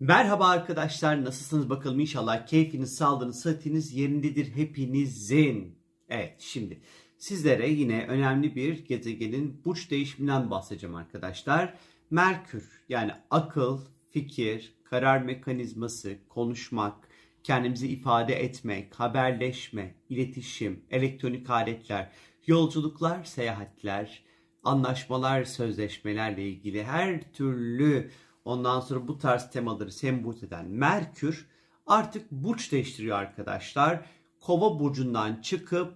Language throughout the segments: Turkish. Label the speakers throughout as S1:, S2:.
S1: Merhaba arkadaşlar nasılsınız bakalım inşallah keyfiniz, sağlığınız, sıhhatiniz yerindedir hepinizin. Evet şimdi sizlere yine önemli bir gezegenin burç değişiminden bahsedeceğim arkadaşlar. Merkür yani akıl, fikir, karar mekanizması, konuşmak, kendimizi ifade etmek, haberleşme, iletişim, elektronik aletler, yolculuklar, seyahatler, anlaşmalar, sözleşmelerle ilgili her türlü ondan sonra bu tarz temaları sembol eden Merkür artık burç değiştiriyor arkadaşlar. Kova burcundan çıkıp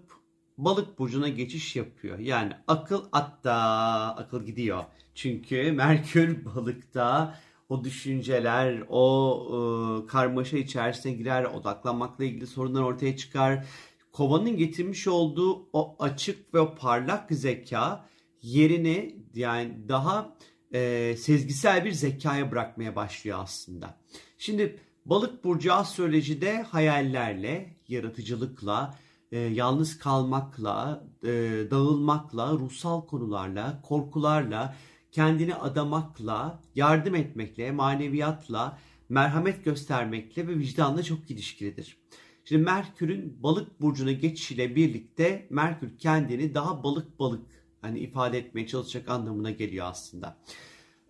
S1: balık burcuna geçiş yapıyor. Yani akıl hatta akıl gidiyor. Çünkü Merkür balıkta o düşünceler, o e, karmaşa içerisine girer, odaklanmakla ilgili sorunlar ortaya çıkar. Kovanın getirmiş olduğu o açık ve o parlak zeka yerini yani daha e, sezgisel bir zekaya bırakmaya başlıyor aslında. Şimdi balık burcu astrolojide hayallerle, yaratıcılıkla, e, yalnız kalmakla, e, dağılmakla, ruhsal konularla, korkularla, kendini adamakla, yardım etmekle, maneviyatla, merhamet göstermekle ve vicdanla çok ilişkilidir. Şimdi Merkür'ün balık burcuna geçişiyle birlikte Merkür kendini daha balık balık hani ifade etmeye çalışacak anlamına geliyor aslında.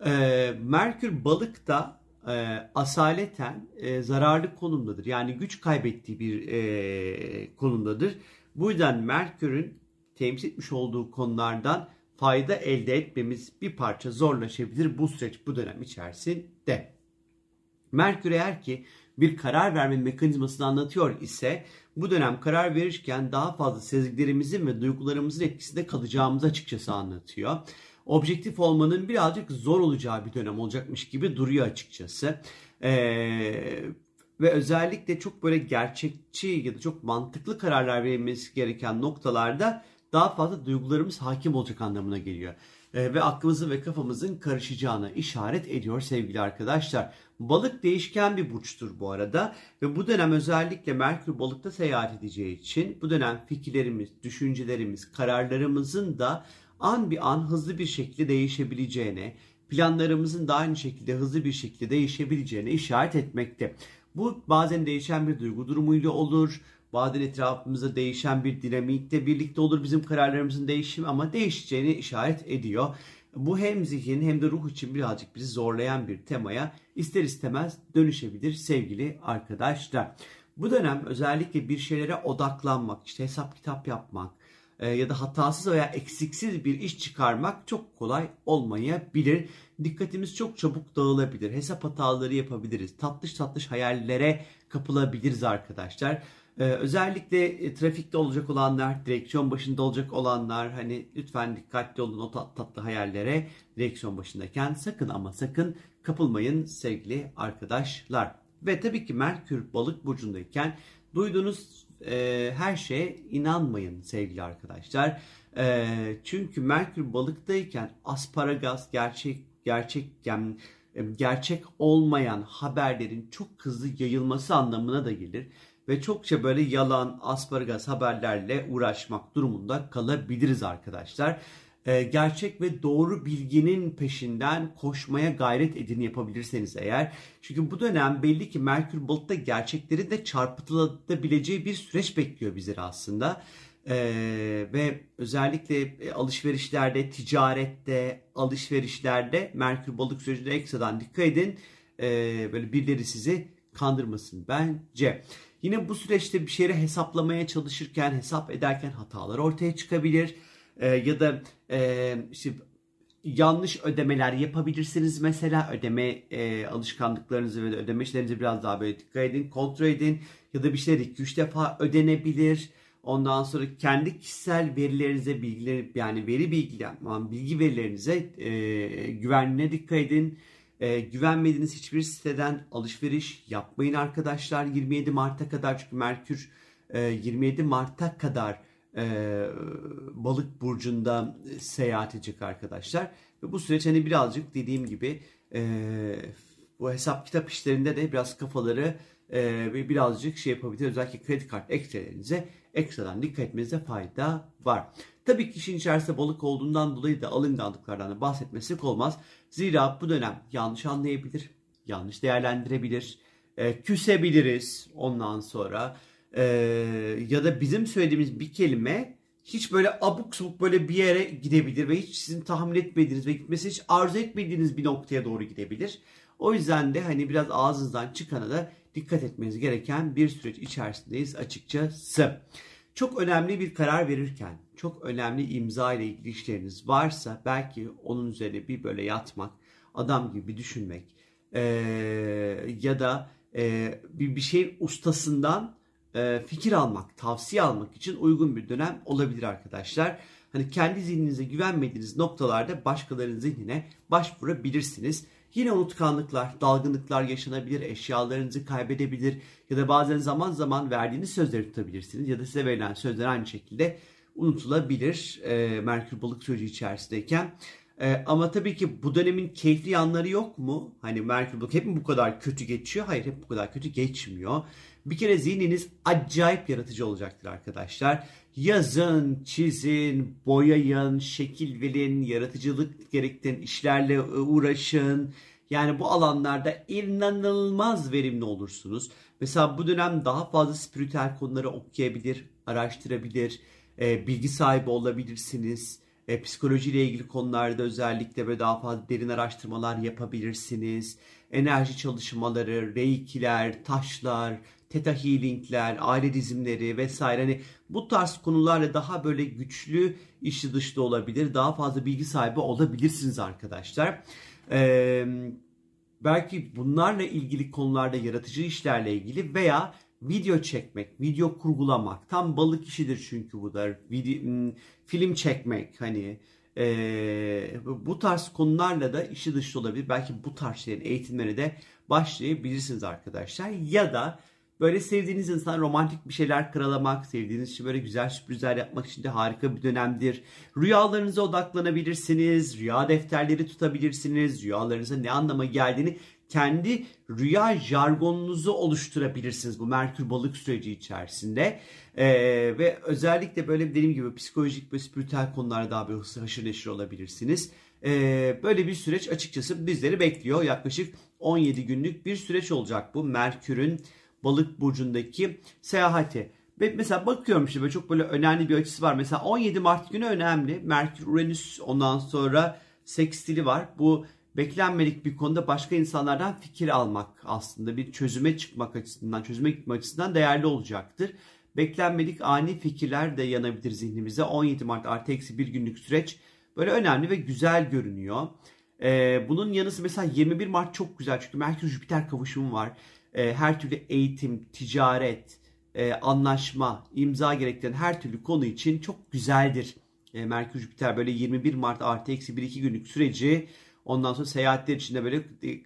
S1: Ee, Merkür balıkta e, asaleten e, zararlı konumdadır. Yani güç kaybettiği bir e, konumdadır. Bu yüzden Merkür'ün temsil etmiş olduğu konulardan fayda elde etmemiz bir parça zorlaşabilir bu süreç bu dönem içerisinde. Merkür eğer ki bir karar verme mekanizmasını anlatıyor ise bu dönem karar verirken daha fazla sezgilerimizin ve duygularımızın etkisinde kalacağımızı açıkçası anlatıyor. Objektif olmanın birazcık zor olacağı bir dönem olacakmış gibi duruyor açıkçası. Ee, ve özellikle çok böyle gerçekçi ya da çok mantıklı kararlar verilmesi gereken noktalarda daha fazla duygularımız hakim olacak anlamına geliyor. Ee, ve aklımızın ve kafamızın karışacağını işaret ediyor sevgili arkadaşlar. Balık değişken bir burçtur bu arada ve bu dönem özellikle Merkür balıkta seyahat edeceği için bu dönem fikirlerimiz, düşüncelerimiz, kararlarımızın da an bir an hızlı bir şekilde değişebileceğine, planlarımızın da aynı şekilde hızlı bir şekilde değişebileceğine işaret etmekte. Bu bazen değişen bir duygu durumuyla olur, bazen etrafımızda değişen bir dinamikle birlikte olur bizim kararlarımızın değişimi ama değişeceğini işaret ediyor. Bu hem zihin hem de ruh için birazcık bizi zorlayan bir temaya ister istemez dönüşebilir sevgili arkadaşlar. Bu dönem özellikle bir şeylere odaklanmak, işte hesap kitap yapmak e, ya da hatasız veya eksiksiz bir iş çıkarmak çok kolay olmayabilir. Dikkatimiz çok çabuk dağılabilir. Hesap hataları yapabiliriz. Tatlış tatlış hayallere kapılabiliriz arkadaşlar. Ee, özellikle e, trafikte olacak olanlar, direksiyon başında olacak olanlar hani lütfen dikkatli olun o tat, tatlı hayallere direksiyon başındayken sakın ama sakın kapılmayın sevgili arkadaşlar. Ve tabii ki Merkür balık burcundayken duyduğunuz e, her şeye inanmayın sevgili arkadaşlar. E, çünkü Merkür balıktayken asparagas gerçek gerçek yani e, gerçek olmayan haberlerin çok hızlı yayılması anlamına da gelir ve çokça böyle yalan, asparagas haberlerle uğraşmak durumunda kalabiliriz arkadaşlar. Ee, gerçek ve doğru bilginin peşinden koşmaya gayret edin yapabilirseniz eğer. Çünkü bu dönem belli ki Merkür Balık'ta gerçekleri de çarpıtılabileceği bir süreç bekliyor bizleri aslında. Ee, ve özellikle e, alışverişlerde, ticarette, alışverişlerde Merkür Balık sürecinde ekstradan dikkat edin. Ee, böyle birileri sizi kandırmasın bence. Yine bu süreçte bir şeyleri hesaplamaya çalışırken, hesap ederken hatalar ortaya çıkabilir. Ee, ya da e, işte yanlış ödemeler yapabilirsiniz. Mesela ödeme e, alışkanlıklarınızı ve ödeme işlerinizi biraz daha böyle dikkat edin, kontrol edin. Ya da bir şeyler 2-3 defa ödenebilir. Ondan sonra kendi kişisel verilerinize, bilgiler yani veri bilgi, bilgi verilerinize e, güvenliğine dikkat edin. E, güvenmediğiniz hiçbir siteden alışveriş yapmayın arkadaşlar 27 Mart'a kadar çünkü Merkür e, 27 Mart'a kadar e, balık burcunda seyahat edecek arkadaşlar. Ve bu süreç hani birazcık dediğim gibi e, bu hesap kitap işlerinde de biraz kafaları e, birazcık şey yapabilir. Özellikle kredi kart ekstrelerinize ekstradan dikkat etmenize fayda var. Tabii ki işin içerisinde balık olduğundan dolayı da alınganlıklardan da bahsetmesi olmaz. Zira bu dönem yanlış anlayabilir, yanlış değerlendirebilir. E, küsebiliriz ondan sonra. E, ya da bizim söylediğimiz bir kelime hiç böyle abuk subuk böyle bir yere gidebilir ve hiç sizin tahmin etmediğiniz ve gitmesi hiç arzu etmediğiniz bir noktaya doğru gidebilir. O yüzden de hani biraz ağzınızdan çıkana da dikkat etmeniz gereken bir süreç içerisindeyiz açıkçası. Çok önemli bir karar verirken, çok önemli imza ile ilgili işleriniz varsa belki onun üzerine bir böyle yatmak, adam gibi düşünmek ee, ya da e, bir, bir şeyin ustasından e, fikir almak, tavsiye almak için uygun bir dönem olabilir arkadaşlar. Hani kendi zihninize güvenmediğiniz noktalarda başkalarının zihnine başvurabilirsiniz. Yine unutkanlıklar, dalgınlıklar yaşanabilir, eşyalarınızı kaybedebilir ya da bazen zaman zaman verdiğiniz sözleri tutabilirsiniz ya da size verilen sözler aynı şekilde unutulabilir e, Merkür balık süreci içerisindeyken. E, ama tabii ki bu dönemin keyifli yanları yok mu? Hani Merkür balık hep mi bu kadar kötü geçiyor? Hayır hep bu kadar kötü geçmiyor. Bir kere zihniniz acayip yaratıcı olacaktır arkadaşlar. Yazın, çizin, boyayın, şekil verin, yaratıcılık gerektiren işlerle e, uğraşın. Yani bu alanlarda inanılmaz verimli olursunuz. Mesela bu dönem daha fazla spiritüel konuları okuyabilir, araştırabilir, e, bilgi sahibi olabilirsiniz. E, psikolojiyle ilgili konularda özellikle böyle daha fazla derin araştırmalar yapabilirsiniz. Enerji çalışmaları, reikiler, taşlar, Theta Healing'ler, aile dizimleri vesaire hani bu tarz konularla daha böyle güçlü işi dışta olabilir. Daha fazla bilgi sahibi olabilirsiniz arkadaşlar. Ee, belki bunlarla ilgili konularda yaratıcı işlerle ilgili veya video çekmek, video kurgulamak tam balık işidir çünkü bu da video, film çekmek hani e, bu tarz konularla da işi dışta olabilir. Belki bu tarz şeylerin eğitimleri de başlayabilirsiniz arkadaşlar. Ya da Böyle sevdiğiniz insan romantik bir şeyler kralamak, sevdiğiniz için böyle güzel sürprizler yapmak için de harika bir dönemdir. Rüyalarınıza odaklanabilirsiniz, rüya defterleri tutabilirsiniz, rüyalarınıza ne anlama geldiğini kendi rüya jargonunuzu oluşturabilirsiniz bu Merkür balık süreci içerisinde. Ee, ve özellikle böyle dediğim gibi psikolojik ve spiritüel konularda daha bir haşır neşir olabilirsiniz. Ee, böyle bir süreç açıkçası bizleri bekliyor. Yaklaşık 17 günlük bir süreç olacak bu Merkür'ün balık burcundaki seyahati. Ve mesela bakıyorum işte böyle çok böyle önemli bir açısı var. Mesela 17 Mart günü önemli. Merkür Uranüs ondan sonra sekstili var. Bu beklenmedik bir konuda başka insanlardan fikir almak aslında bir çözüme çıkmak açısından, çözüme gitme açısından değerli olacaktır. Beklenmedik ani fikirler de yanabilir zihnimize. 17 Mart artı eksi bir günlük süreç böyle önemli ve güzel görünüyor. Ee, bunun yanısı mesela 21 Mart çok güzel çünkü Merkür Jüpiter kavuşumu var e, her türlü eğitim, ticaret, e, anlaşma, imza gerektiren her türlü konu için çok güzeldir. E, Merkür Jüpiter böyle 21 Mart artı eksi 1-2 günlük süreci ondan sonra seyahatler için de böyle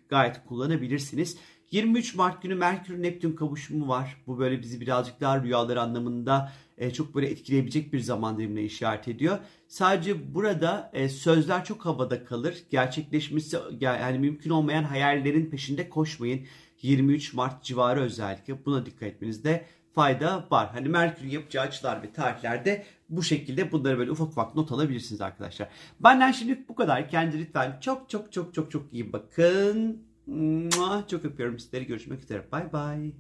S1: gayet kullanabilirsiniz. 23 Mart günü Merkür Neptün kavuşumu var. Bu böyle bizi birazcık daha rüyalar anlamında e, çok böyle etkileyebilecek bir zaman dilimine işaret ediyor. Sadece burada e, sözler çok havada kalır. Gerçekleşmesi yani mümkün olmayan hayallerin peşinde koşmayın. 23 Mart civarı özellikle buna dikkat etmenizde fayda var. Hani Merkür yapacağı açılar ve tarihlerde bu şekilde bunları böyle ufak ufak not alabilirsiniz arkadaşlar. Benden şimdi bu kadar. Kendi lütfen çok çok çok çok çok iyi bakın. Çok öpüyorum sizleri. Görüşmek üzere. Bay bay.